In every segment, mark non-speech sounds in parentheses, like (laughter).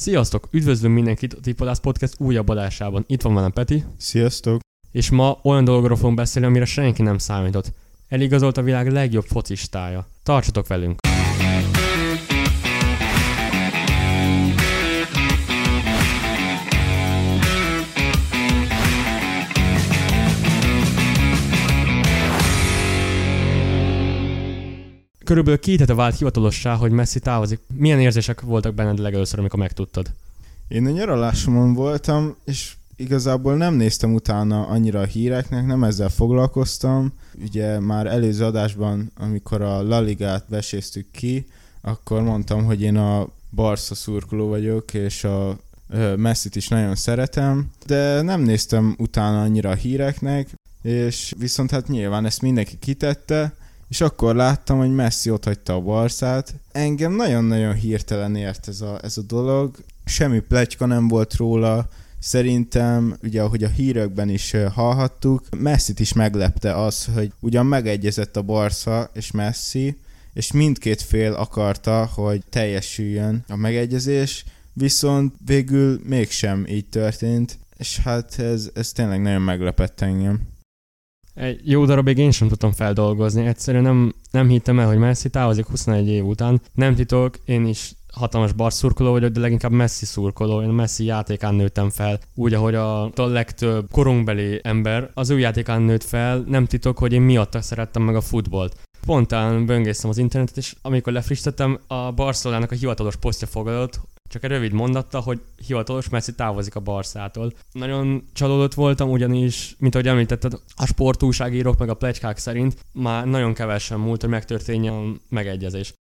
Sziasztok! Üdvözlünk mindenkit a Tipodász Podcast újabb adásában. Itt van velem Peti, Sziasztok! és ma olyan dologról fogunk beszélni, amire senki nem számított. Eligazolt a világ legjobb focistája. Tartsatok velünk! Körülbelül két hete vált hivatalossá, hogy Messi távozik. Milyen érzések voltak benned legelőször, amikor megtudtad? Én a nyaralásomon voltam, és igazából nem néztem utána annyira a híreknek, nem ezzel foglalkoztam. Ugye már előző adásban, amikor a La Ligát veséztük ki, akkor mondtam, hogy én a Barca szurkoló vagyok, és a Messit is nagyon szeretem, de nem néztem utána annyira a híreknek, és viszont hát nyilván ezt mindenki kitette, és akkor láttam, hogy Messi ott hagyta a Barszát. Engem nagyon-nagyon hirtelen ért ez a, ez a dolog, semmi pletyka nem volt róla, Szerintem, ugye ahogy a hírekben is hallhattuk, Messi-t is meglepte az, hogy ugyan megegyezett a Barca és Messi, és mindkét fél akarta, hogy teljesüljön a megegyezés, viszont végül mégsem így történt, és hát ez, ez tényleg nagyon meglepett engem. Egy jó darabig én sem tudtam feldolgozni. Egyszerűen nem, nem hittem el, hogy Messi távozik 21 év után. Nem titok, én is hatalmas bar szurkoló vagyok, de leginkább Messi szurkoló. Én a Messi játékán nőttem fel, úgy, ahogy a, a legtöbb korunkbeli ember az ő játékán nőtt fel. Nem titok, hogy én miatta szerettem meg a futballt. Spontán böngésztem az internetet, és amikor lefrissítettem, a Barcelonának a hivatalos posztja fogadott, csak egy rövid mondatta, hogy hivatalos Messi távozik a Barszától. Nagyon csalódott voltam, ugyanis, mint ahogy említetted, a sportúságírók meg a plegykák szerint már nagyon kevesen múlt, hogy megtörténjen a megegyezés.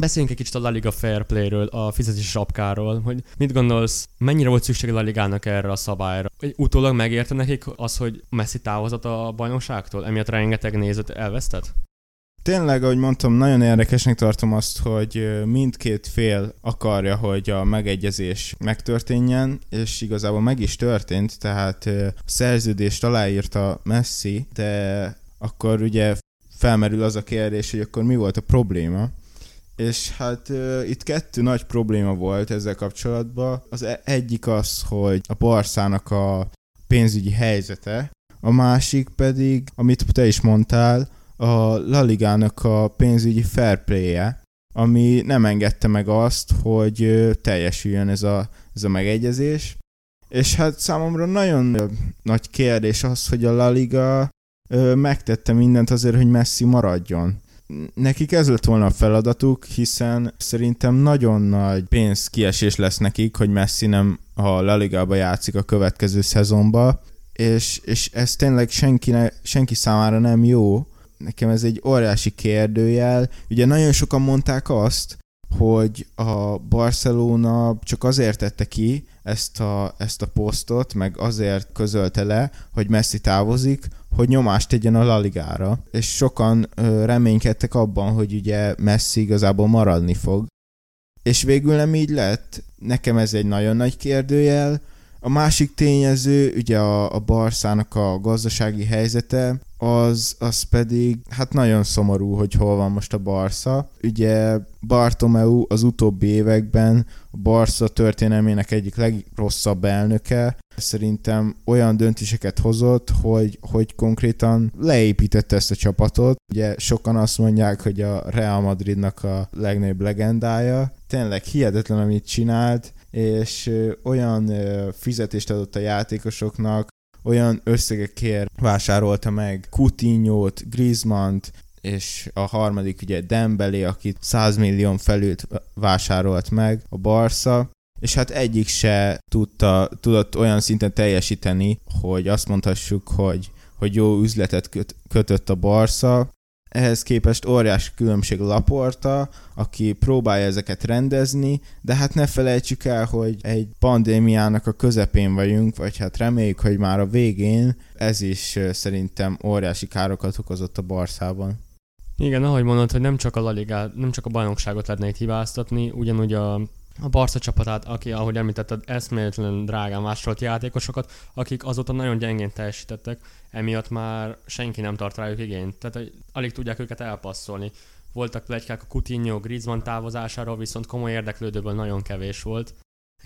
Beszéljünk egy kicsit a La Liga Fair Play-ről, a fizetési sapkáról, hogy mit gondolsz, mennyire volt szükség a La Ligának erre a szabályra? Egy utólag megérte nekik az, hogy Messi távozott a bajnokságtól, emiatt rengeteg nézőt elvesztett? Tényleg, ahogy mondtam, nagyon érdekesnek tartom azt, hogy mindkét fél akarja, hogy a megegyezés megtörténjen, és igazából meg is történt, tehát a szerződést aláírta Messi, de akkor ugye felmerül az a kérdés, hogy akkor mi volt a probléma. És hát uh, itt kettő nagy probléma volt ezzel kapcsolatban. Az e- egyik az, hogy a Barszának a pénzügyi helyzete, a másik pedig, amit te is mondtál, a La Ligának a pénzügyi fair play-je, ami nem engedte meg azt, hogy teljesüljön ez a, ez a megegyezés. És hát számomra nagyon nagy kérdés az, hogy a La Liga megtette mindent azért, hogy Messi maradjon. Nekik ez lett volna a feladatuk, hiszen szerintem nagyon nagy pénzkiesés lesz nekik, hogy Messi nem a La Ligába játszik a következő szezonba, és, és ez tényleg senki, ne, senki számára nem jó, nekem ez egy óriási kérdőjel. Ugye nagyon sokan mondták azt, hogy a Barcelona csak azért tette ki ezt a, ezt a posztot, meg azért közölte le, hogy Messi távozik, hogy nyomást tegyen a La Ligára. És sokan ö, reménykedtek abban, hogy ugye Messi igazából maradni fog. És végül nem így lett. Nekem ez egy nagyon nagy kérdőjel. A másik tényező, ugye a, a Barszának a gazdasági helyzete, az, az pedig hát nagyon szomorú, hogy hol van most a Barca. Ugye Bartomeu az utóbbi években a Barca történelmének egyik legrosszabb elnöke. Szerintem olyan döntéseket hozott, hogy, hogy konkrétan leépítette ezt a csapatot. Ugye sokan azt mondják, hogy a Real Madridnak a legnagyobb legendája. Tényleg hihetetlen, amit csinált, és olyan fizetést adott a játékosoknak, olyan összegekért vásárolta meg Coutinho-t, Griezmann-t, és a harmadik ugye Dembélé, akit 100 millió felült vásárolt meg a Barca, és hát egyik se tudta, tudott olyan szinten teljesíteni, hogy azt mondhassuk, hogy, hogy jó üzletet köt, kötött a Barca, ehhez képest óriási különbség Laporta, aki próbálja ezeket rendezni, de hát ne felejtsük el, hogy egy pandémiának a közepén vagyunk, vagy hát reméljük, hogy már a végén ez is szerintem óriási károkat okozott a Barszában. Igen, ahogy mondod, hogy nem csak a La Liga, nem csak a bajnokságot lehetne itt hibáztatni, ugyanúgy a a Barca csapatát, aki, ahogy említetted, eszméletlen drágán vásárolt játékosokat, akik azóta nagyon gyengén teljesítettek, emiatt már senki nem tart rájuk igényt. Tehát alig tudják őket elpasszolni. Voltak plegykák a Coutinho, Griezmann távozásáról, viszont komoly érdeklődőből nagyon kevés volt.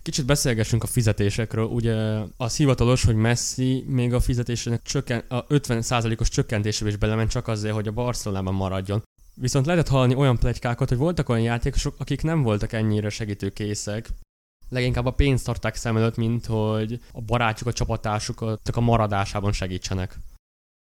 Kicsit beszélgessünk a fizetésekről. Ugye az hivatalos, hogy Messi még a fizetésének csökken, a 50%-os csökkentésébe is belement csak azért, hogy a Barcelonában maradjon. Viszont lehetett hallani olyan plegykákat, hogy voltak olyan játékosok, akik nem voltak ennyire segítőkészek. Leginkább a pénzt tarták szem előtt, mint hogy a barátjuk, a csapatásukat a maradásában segítsenek.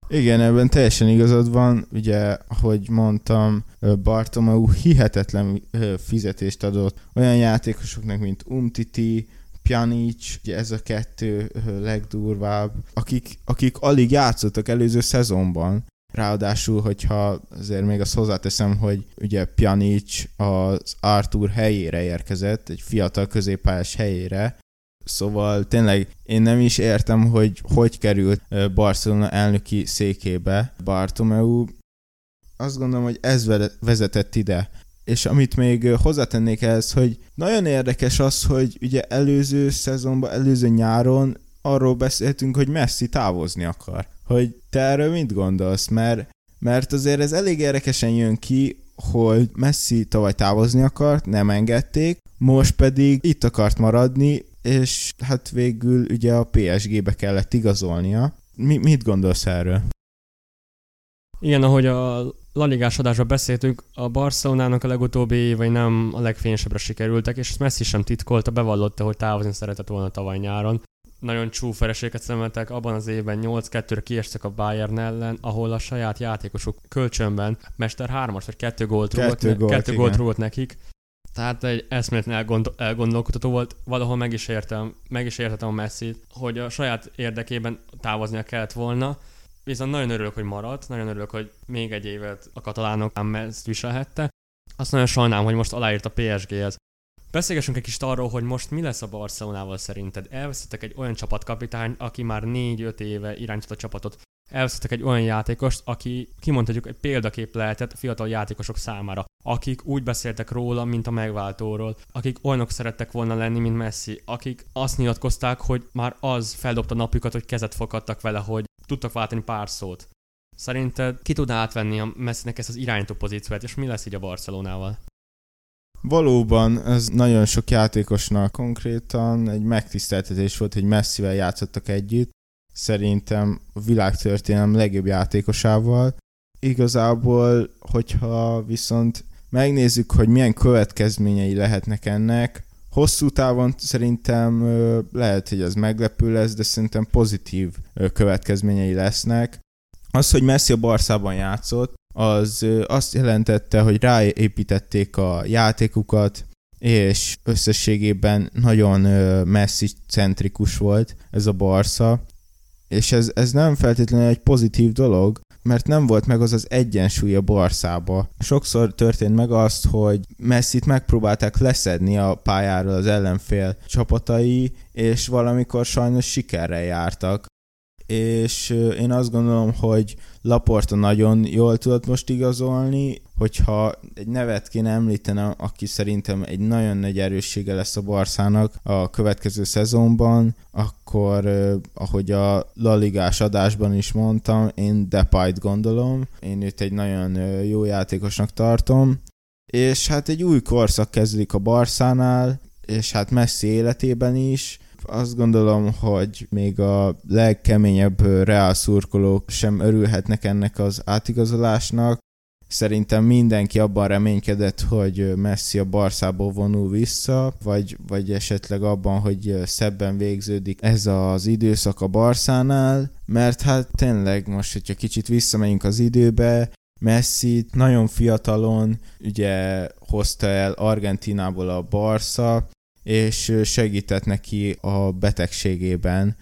Igen, ebben teljesen igazad van. Ugye, ahogy mondtam, Bartomeu hihetetlen fizetést adott olyan játékosoknak, mint Umtiti, Pjanic, ugye ez a kettő legdurvább, akik, akik alig játszottak előző szezonban. Ráadásul, hogyha azért még azt hozzáteszem, hogy ugye Pjanic az Arthur helyére érkezett, egy fiatal középpályás helyére, Szóval tényleg én nem is értem, hogy hogy került Barcelona elnöki székébe Bartomeu. Azt gondolom, hogy ez vezetett ide. És amit még hozzátennék ehhez, hogy nagyon érdekes az, hogy ugye előző szezonban, előző nyáron arról beszéltünk, hogy Messi távozni akar. Hogy te erről mit gondolsz? Mert, mert azért ez elég érdekesen jön ki, hogy Messi tavaly távozni akart, nem engedték, most pedig itt akart maradni, és hát végül ugye a PSG-be kellett igazolnia. Mi, mit gondolsz erről? Igen, ahogy a Laligás adásban beszéltünk, a Barcelonának a legutóbbi évei nem a legfényesebbre sikerültek, és Messi sem titkolta, bevallotta, hogy távozni szeretett volna tavaly nyáron. Nagyon csúfereséget szemeltek, abban az évben 8-2-re kiestek a Bayern ellen, ahol a saját játékosuk kölcsönben Mester 3-as vagy 2 gólt rúgott, kettő gólt, kettő gólt rúgott nekik, tehát egy eszméletlen elgondol, elgondolkodható volt, valahol meg is értem, meg is értettem a messi hogy a saját érdekében távoznia kellett volna, viszont nagyon örülök, hogy maradt, nagyon örülök, hogy még egy évet a katalánok ezt viselhette. Azt nagyon sajnálom, hogy most aláírt a PSG-hez. Beszélgessünk egy kicsit arról, hogy most mi lesz a Barcelonával szerinted. Elvesztettek egy olyan csapatkapitány, aki már 4-5 éve irányított a csapatot. Elvesztettek egy olyan játékost, aki kimondhatjuk egy példakép lehetett fiatal játékosok számára, akik úgy beszéltek róla, mint a megváltóról, akik olyanok szerettek volna lenni, mint Messi, akik azt nyilatkozták, hogy már az feldobta napjukat, hogy kezet fogadtak vele, hogy tudtak váltani pár szót. Szerinted ki tud átvenni a Messinek ezt az irányító pozíciót, és mi lesz így a Barcelonával? Valóban, ez nagyon sok játékosnak konkrétan egy megtiszteltetés volt, hogy Messivel játszottak együtt. Szerintem a világtörténelem legjobb játékosával. Igazából, hogyha viszont megnézzük, hogy milyen következményei lehetnek ennek, hosszú távon szerintem lehet, hogy ez meglepő lesz, de szerintem pozitív következményei lesznek. Az, hogy Messi a Barszában játszott, az azt jelentette, hogy ráépítették a játékukat, és összességében nagyon messzi centrikus volt ez a Barca, és ez, ez nem feltétlenül egy pozitív dolog, mert nem volt meg az az egyensúly a Barszába. Sokszor történt meg azt, hogy Messit megpróbálták leszedni a pályáról az ellenfél csapatai, és valamikor sajnos sikerrel jártak és én azt gondolom, hogy Laporta nagyon jól tudott most igazolni, hogyha egy nevet kéne említenem, aki szerintem egy nagyon nagy erőssége lesz a Barszának a következő szezonban, akkor ahogy a Laligás adásban is mondtam, én Depayt gondolom, én őt egy nagyon jó játékosnak tartom, és hát egy új korszak kezdődik a Barszánál, és hát Messi életében is, azt gondolom, hogy még a legkeményebb reál sem örülhetnek ennek az átigazolásnak. Szerintem mindenki abban reménykedett, hogy Messi a Barszából vonul vissza, vagy, vagy esetleg abban, hogy szebben végződik ez az időszak a Barszánál, mert hát tényleg most, hogyha kicsit visszamegyünk az időbe, Messi nagyon fiatalon ugye hozta el Argentinából a Barca, és segített neki a betegségében,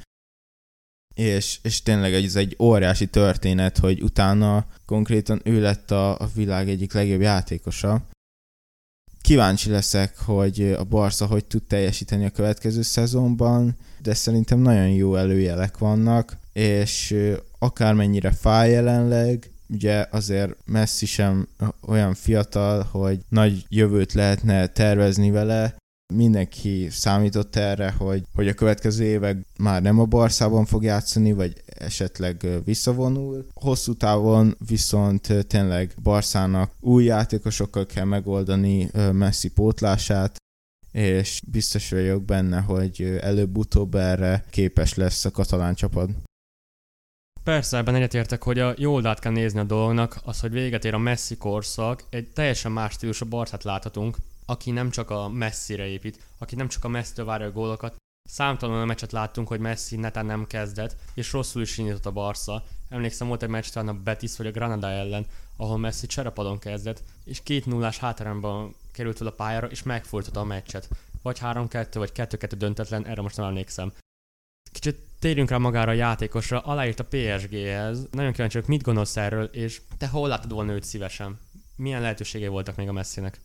és, és tényleg ez egy óriási történet, hogy utána konkrétan ő lett a, a világ egyik legjobb játékosa. Kíváncsi leszek, hogy a Barca hogy tud teljesíteni a következő szezonban, de szerintem nagyon jó előjelek vannak, és akármennyire fáj jelenleg, ugye azért Messi sem olyan fiatal, hogy nagy jövőt lehetne tervezni vele, mindenki számított erre, hogy, hogy a következő évek már nem a Barszában fog játszani, vagy esetleg visszavonul. Hosszú távon viszont tényleg Barszának új játékosokkal kell megoldani Messi pótlását, és biztos vagyok benne, hogy előbb-utóbb erre képes lesz a katalán csapat. Persze, ebben egyetértek, hogy a jó oldalt kell nézni a dolognak, az, hogy véget ér a Messi korszak, egy teljesen más stílusú Barszát láthatunk, aki nem csak a Messire épít, aki nem csak a Messi-től várja a gólokat, Számtalan a meccset láttunk, hogy Messi netán nem kezdett, és rosszul is indított a Barca. Emlékszem, volt egy meccs talán a Betis vagy a Granada ellen, ahol Messi cserepadon kezdett, és két nullás hátrányban került fel a pályára, és megfordította a meccset. Vagy 3-2, vagy 2-2 döntetlen, erre most nem emlékszem. Kicsit térjünk rá magára a játékosra, aláírt a PSG-hez. Nagyon kíváncsi vagyok, mit gondolsz erről, és te hol látod volna őt szívesen? Milyen lehetőségei voltak még a Messinek?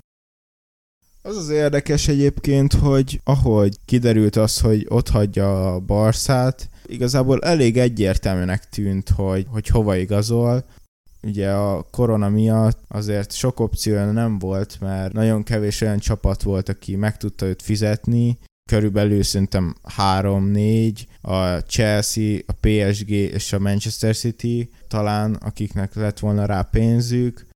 Az az érdekes egyébként, hogy ahogy kiderült az, hogy ott hagyja a Barszát, igazából elég egyértelműnek tűnt, hogy, hogy hova igazol. Ugye a korona miatt azért sok opció nem volt, mert nagyon kevés olyan csapat volt, aki meg tudta őt fizetni, körülbelül szerintem 3-4, a Chelsea, a PSG és a Manchester City talán, akiknek lett volna rá pénzük,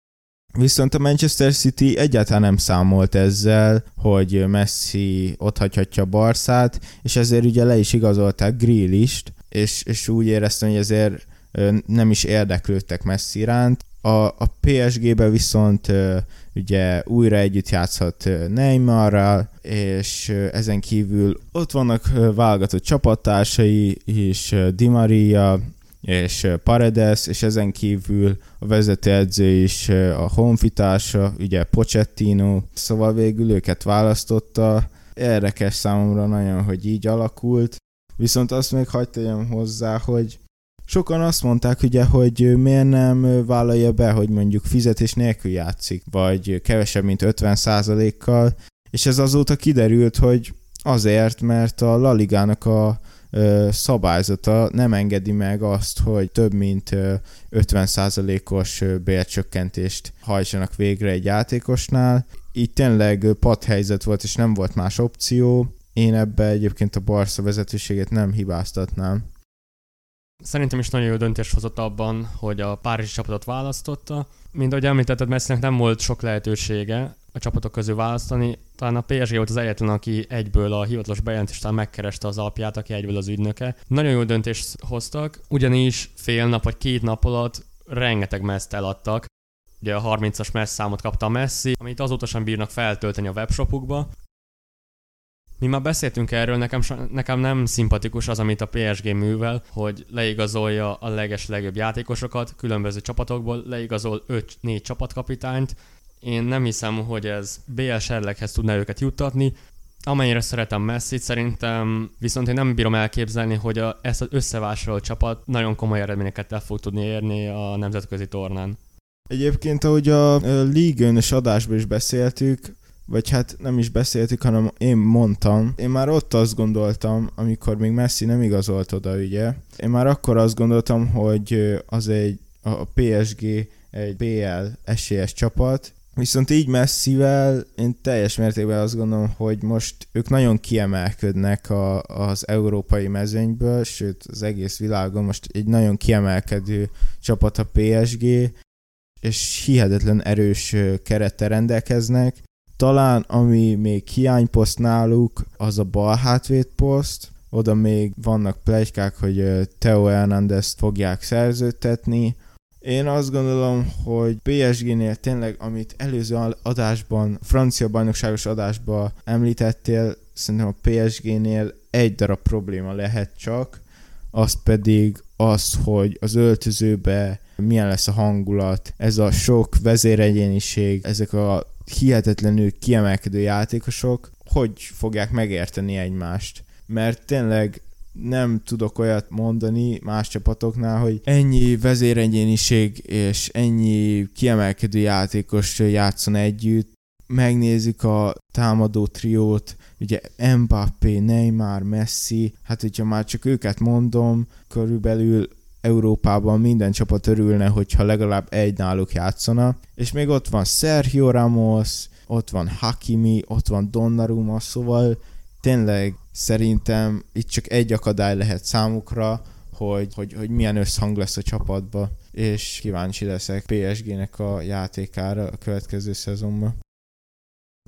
Viszont a Manchester City egyáltalán nem számolt ezzel, hogy Messi otthagyhatja Barszát, és ezért ugye le is igazolták Grealish-t, és, és úgy éreztem, hogy ezért nem is érdeklődtek Messi iránt. A, a PSG-be viszont ugye újra együtt játszhat Neymarral, és ezen kívül ott vannak válogatott csapattársai is, Di Maria, és Paredes, és ezen kívül a vezetőedző is a honfitársa, ugye Pochettino, szóval végül őket választotta. Érdekes számomra nagyon, hogy így alakult. Viszont azt még hagyd hozzá, hogy sokan azt mondták ugye, hogy miért nem vállalja be, hogy mondjuk fizetés nélkül játszik, vagy kevesebb, mint 50%-kal, és ez azóta kiderült, hogy azért, mert a La Ligának a szabályzata nem engedi meg azt, hogy több mint 50%-os bércsökkentést hajtsanak végre egy játékosnál. Így tényleg padhelyzet volt, és nem volt más opció. Én ebbe egyébként a Barca vezetőséget nem hibáztatnám. Szerintem is nagyon jó döntés hozott abban, hogy a Párizsi csapatot választotta. Mint ahogy említetted, Messinek nem volt sok lehetősége, a csapatok közül választani. Talán a PSG volt az egyetlen, aki egyből a hivatalos bejelentést megkereste az alapját, aki egyből az ügynöke. Nagyon jó döntést hoztak, ugyanis fél nap vagy két nap alatt rengeteg meszt eladtak. Ugye a 30-as messz számot kapta a Messi, amit azóta sem bírnak feltölteni a webshopukba. Mi már beszéltünk erről, nekem, nekem nem szimpatikus az, amit a PSG művel, hogy leigazolja a leges legjobb játékosokat különböző csapatokból, leigazol 5-4 csapatkapitányt, én nem hiszem, hogy ez BL serleghez tudná őket juttatni. Amennyire szeretem messi szerintem viszont én nem bírom elképzelni, hogy a, ezt az összevásárolt csapat nagyon komoly eredményeket el fog tudni érni a nemzetközi tornán. Egyébként, ahogy a League adásban is beszéltük, vagy hát nem is beszéltük, hanem én mondtam. Én már ott azt gondoltam, amikor még Messi nem igazolt oda, ugye. Én már akkor azt gondoltam, hogy az egy a PSG egy BL esélyes csapat, Viszont így messzivel én teljes mértékben azt gondolom, hogy most ők nagyon kiemelkednek a, az európai mezőnyből, sőt az egész világon most egy nagyon kiemelkedő csapat a PSG, és hihetetlen erős kerettel rendelkeznek. Talán ami még hiányposzt náluk, az a bal hátvédposzt, oda még vannak plegykák, hogy Teo Hernandez fogják szerződtetni, én azt gondolom, hogy PSG-nél tényleg, amit előző adásban, francia bajnokságos adásban említettél, szerintem a PSG-nél egy darab probléma lehet csak, az pedig az, hogy az öltözőbe milyen lesz a hangulat, ez a sok vezéregyéniség, ezek a hihetetlenül kiemelkedő játékosok, hogy fogják megérteni egymást. Mert tényleg nem tudok olyat mondani más csapatoknál, hogy ennyi vezéregyéniség és ennyi kiemelkedő játékos játszon együtt. Megnézzük a támadó triót, ugye Mbappé, Neymar, Messi, hát hogyha már csak őket mondom, körülbelül Európában minden csapat örülne, hogyha legalább egy náluk játszana. És még ott van Sergio Ramos, ott van Hakimi, ott van Donnarumma, szóval tényleg szerintem itt csak egy akadály lehet számukra, hogy, hogy, hogy milyen összhang lesz a csapatba, és kíváncsi leszek PSG-nek a játékára a következő szezonban.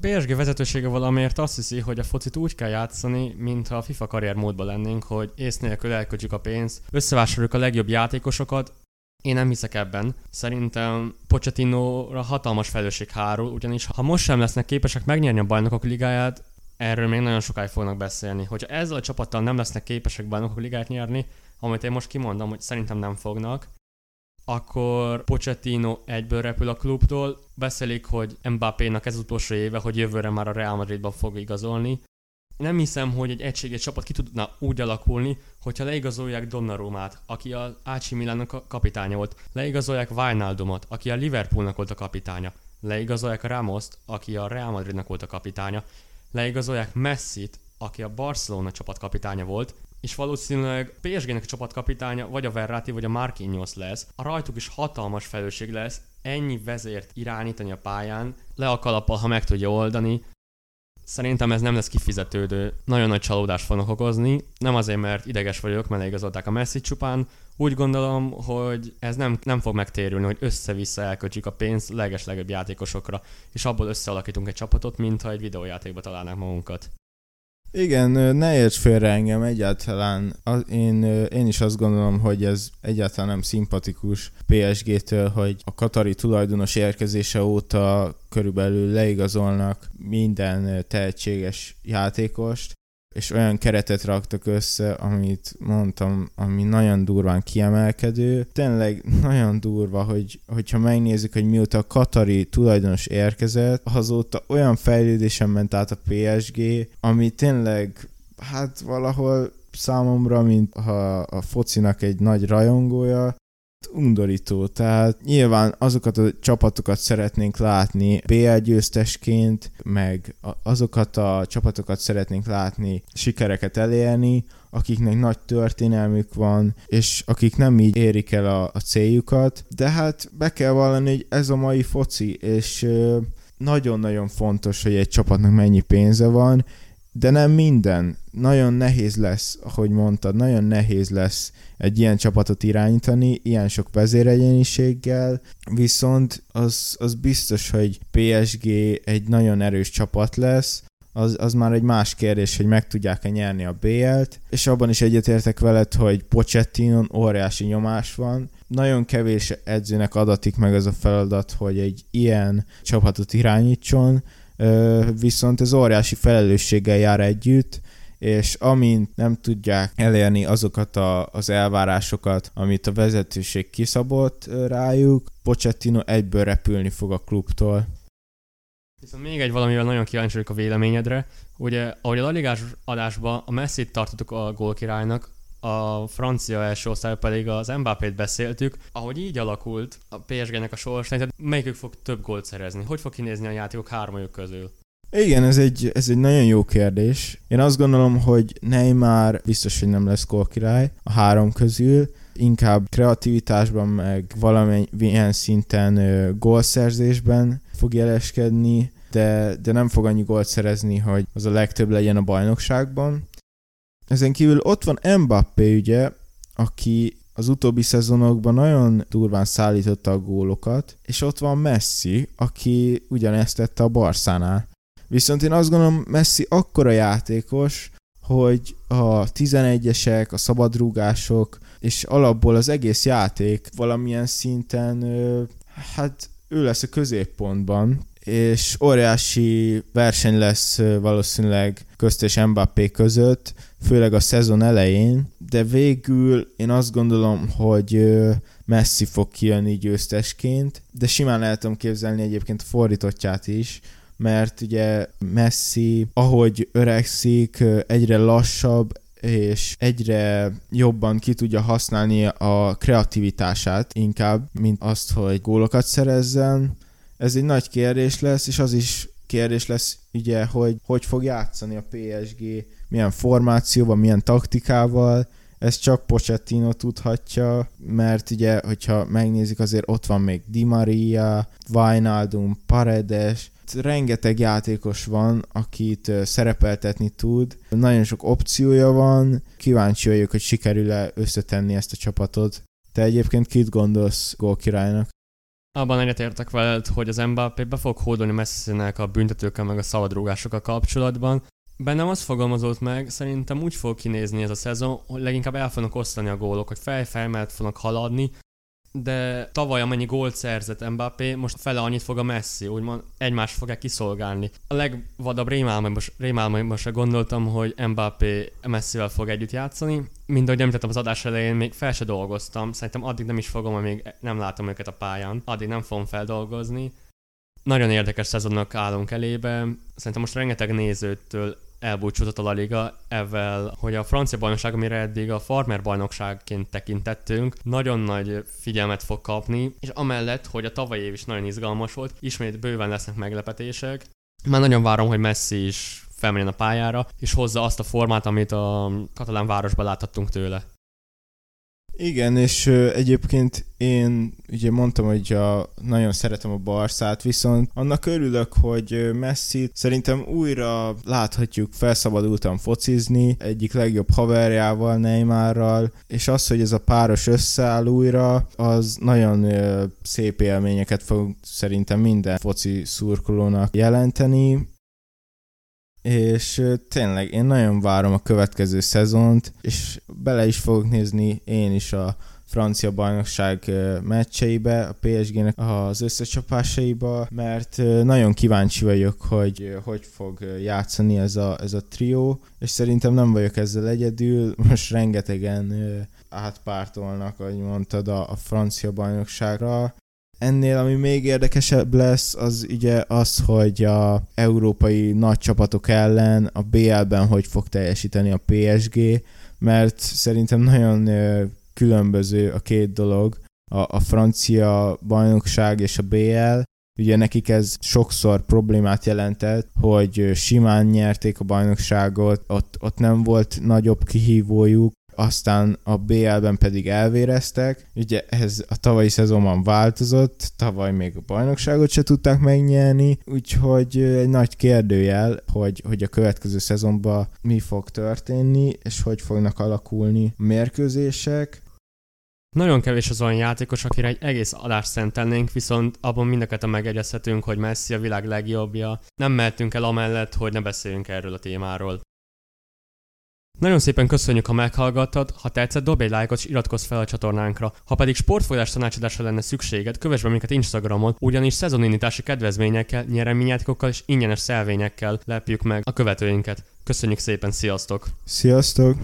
PSG vezetősége valamiért azt hiszi, hogy a focit úgy kell játszani, mintha a FIFA karrier módban lennénk, hogy ész nélkül elkötjük a pénzt, összevásároljuk a legjobb játékosokat, én nem hiszek ebben. Szerintem Pochettino-ra hatalmas felelősség hárul, ugyanis ha most sem lesznek képesek megnyerni a bajnokok ligáját, erről még nagyon sokáig fognak beszélni. Hogyha ezzel a csapattal nem lesznek képesek bajnokok ligát nyerni, amit én most kimondom, hogy szerintem nem fognak, akkor Pochettino egyből repül a klubtól, beszélik, hogy Mbappé-nak ez utolsó éve, hogy jövőre már a Real Madridban fog igazolni. Nem hiszem, hogy egy egységes csapat ki tudna úgy alakulni, hogyha leigazolják Donnarumát, aki a AC Milannak a kapitánya volt, leigazolják Wijnaldumot, aki a Liverpoolnak volt a kapitánya, leigazolják Ramoszt, aki a Real Madridnak volt a kapitánya, leigazolják Messit, aki a Barcelona csapat kapitánya volt, és valószínűleg PSG-nek a csapatkapitánya vagy a Verratti, vagy a Marquinhos lesz. A rajtuk is hatalmas felelősség lesz ennyi vezért irányítani a pályán, le a kalappal, ha meg tudja oldani. Szerintem ez nem lesz kifizetődő, nagyon nagy csalódást fognak okozni, nem azért, mert ideges vagyok, mert igazolták a Messi csupán, úgy gondolom, hogy ez nem, nem fog megtérülni, hogy össze-vissza elkötjük a pénzt leges-legjobb játékosokra, és abból összealakítunk egy csapatot, mintha egy videójátékba találnánk magunkat. Igen, ne érts félre engem egyáltalán. Én, én is azt gondolom, hogy ez egyáltalán nem szimpatikus PSG-től, hogy a katari tulajdonos érkezése óta körülbelül leigazolnak minden tehetséges játékost, és olyan keretet raktak össze, amit mondtam, ami nagyon durván kiemelkedő. Tényleg nagyon durva, hogy, hogyha megnézzük, hogy mióta a Katari tulajdonos érkezett, azóta olyan fejlődésen ment át a PSG, ami tényleg hát valahol számomra, mint ha a focinak egy nagy rajongója, undorító. Tehát nyilván azokat a csapatokat szeretnénk látni BL győztesként, meg azokat a csapatokat szeretnénk látni sikereket elérni, akiknek nagy történelmük van, és akik nem így érik el a, a céljukat, de hát be kell vallani, hogy ez a mai foci, és nagyon-nagyon fontos, hogy egy csapatnak mennyi pénze van, de nem minden. Nagyon nehéz lesz, ahogy mondtad, nagyon nehéz lesz egy ilyen csapatot irányítani, ilyen sok vezéregyeniséggel, viszont az, az biztos, hogy PSG egy nagyon erős csapat lesz, az, az már egy más kérdés, hogy meg tudják-e nyerni a BL-t, és abban is egyetértek veled, hogy Pochettinon óriási nyomás van. Nagyon kevés edzőnek adatik meg az a feladat, hogy egy ilyen csapatot irányítson, viszont ez óriási felelősséggel jár együtt, és amint nem tudják elérni azokat a, az elvárásokat, amit a vezetőség kiszabott rájuk, Pochettino egyből repülni fog a klubtól. Viszont még egy valamivel nagyon kíváncsi vagyok a véleményedre. Ugye, ahogy a Laligás adásban a Messi-t tartottuk a gólkirálynak, a francia első osztály pedig az Mbappét beszéltük. Ahogy így alakult a PSG-nek a sorsa, tehát melyikük fog több gólt szerezni? Hogy fog kinézni a játékok hármajuk közül? Igen, ez egy, ez egy nagyon jó kérdés. Én azt gondolom, hogy Neymar biztos, hogy nem lesz gólkirály a három közül, inkább kreativitásban, meg valamilyen szinten ö, gólszerzésben fog jeleskedni, de, de nem fog annyi gólt szerezni, hogy az a legtöbb legyen a bajnokságban. Ezen kívül ott van Mbappé ugye, aki az utóbbi szezonokban nagyon durván szállította a gólokat, és ott van Messi, aki ugyanezt tette a Barszánál. Viszont én azt gondolom, Messi akkora játékos, hogy a 11-esek, a szabadrúgások, és alapból az egész játék valamilyen szinten, hát ő lesz a középpontban, és óriási verseny lesz valószínűleg közt és Mbappé között, főleg a szezon elején, de végül én azt gondolom, hogy Messi fog kijönni győztesként, de simán el képzelni egyébként a fordítottját is, mert ugye Messi, ahogy öregszik, egyre lassabb, és egyre jobban ki tudja használni a kreativitását inkább, mint azt, hogy gólokat szerezzen. Ez egy nagy kérdés lesz, és az is kérdés lesz ugye, hogy hogy fog játszani a PSG, milyen formációval, milyen taktikával, ez csak Pochettino tudhatja, mert ugye, hogyha megnézik, azért ott van még Di Maria, Wijnaldum, Paredes, rengeteg játékos van, akit szerepeltetni tud, nagyon sok opciója van, kíváncsi vagyok, hogy sikerül-e összetenni ezt a csapatot. Te egyébként kit gondolsz gólkirálynak? Abban egyetértek veled, hogy az Mbappé be fog hódolni Messinek a büntetőkkel meg a szabadrúgásokkal kapcsolatban. Bennem az fogalmazott meg, szerintem úgy fog kinézni ez a szezon, hogy leginkább el fognak osztani a gólok, hogy fel mellett fognak haladni, de tavaly amennyi gólt szerzett Mbappé, most fele annyit fog a Messi, úgymond egymást fogják kiszolgálni. A legvadabb rémálmaimban se gondoltam, hogy Mbappé Messivel fog együtt játszani. Mind ahogy említettem az adás elején, még fel se dolgoztam, szerintem addig nem is fogom, még nem látom őket a pályán, addig nem fogom feldolgozni. Nagyon érdekes szezonnak állunk elébe, szerintem most rengeteg nézőtől elbúcsúzott a Liga ezzel, hogy a francia bajnokság, amire eddig a farmer bajnokságként tekintettünk, nagyon nagy figyelmet fog kapni, és amellett, hogy a tavalyi év is nagyon izgalmas volt, ismét bőven lesznek meglepetések. Már nagyon várom, hogy Messi is felmenjen a pályára, és hozza azt a formát, amit a katalán városban láthattunk tőle. Igen, és ö, egyébként én ugye mondtam, hogy a, nagyon szeretem a Barszát, viszont annak örülök, hogy Messi szerintem újra láthatjuk felszabadultan focizni, egyik legjobb haverjával, Neymarral, és az, hogy ez a páros összeáll újra, az nagyon ö, szép élményeket fog szerintem minden foci szurkolónak jelenteni, és tényleg én nagyon várom a következő szezont, és bele is fogok nézni én is a francia bajnokság meccseibe, a PSG-nek az összecsapásaiba, mert nagyon kíváncsi vagyok, hogy hogy fog játszani ez a, ez a trió, és szerintem nem vagyok ezzel egyedül, (laughs) most rengetegen átpártolnak, ahogy mondtad, a, a francia bajnokságra, Ennél, ami még érdekesebb lesz, az ugye az, hogy a európai nagy csapatok ellen a BL-ben hogy fog teljesíteni a PSG, mert szerintem nagyon különböző a két dolog, a, a francia bajnokság és a BL, Ugye nekik ez sokszor problémát jelentett, hogy simán nyerték a bajnokságot, ott, ott nem volt nagyobb kihívójuk, aztán a BL-ben pedig elvéreztek. Ugye ez a tavalyi szezonban változott, tavaly még a bajnokságot se tudták megnyerni, úgyhogy egy nagy kérdőjel, hogy, hogy a következő szezonban mi fog történni, és hogy fognak alakulni mérkőzések. Nagyon kevés az olyan játékos, akire egy egész adást szentelnénk, viszont abban mindeket megegyezhetünk, hogy Messi a világ legjobbja. Nem mehetünk el amellett, hogy ne beszéljünk erről a témáról. Nagyon szépen köszönjük, ha meghallgattad, ha tetszett, dobj egy lájkot és iratkozz fel a csatornánkra. Ha pedig sportfolyás tanácsadásra lenne szükséged, kövess be minket Instagramon, ugyanis szezonindítási kedvezményekkel, nyereményjátékokkal és ingyenes szelvényekkel lepjük meg a követőinket. Köszönjük szépen, sziasztok! Sziasztok!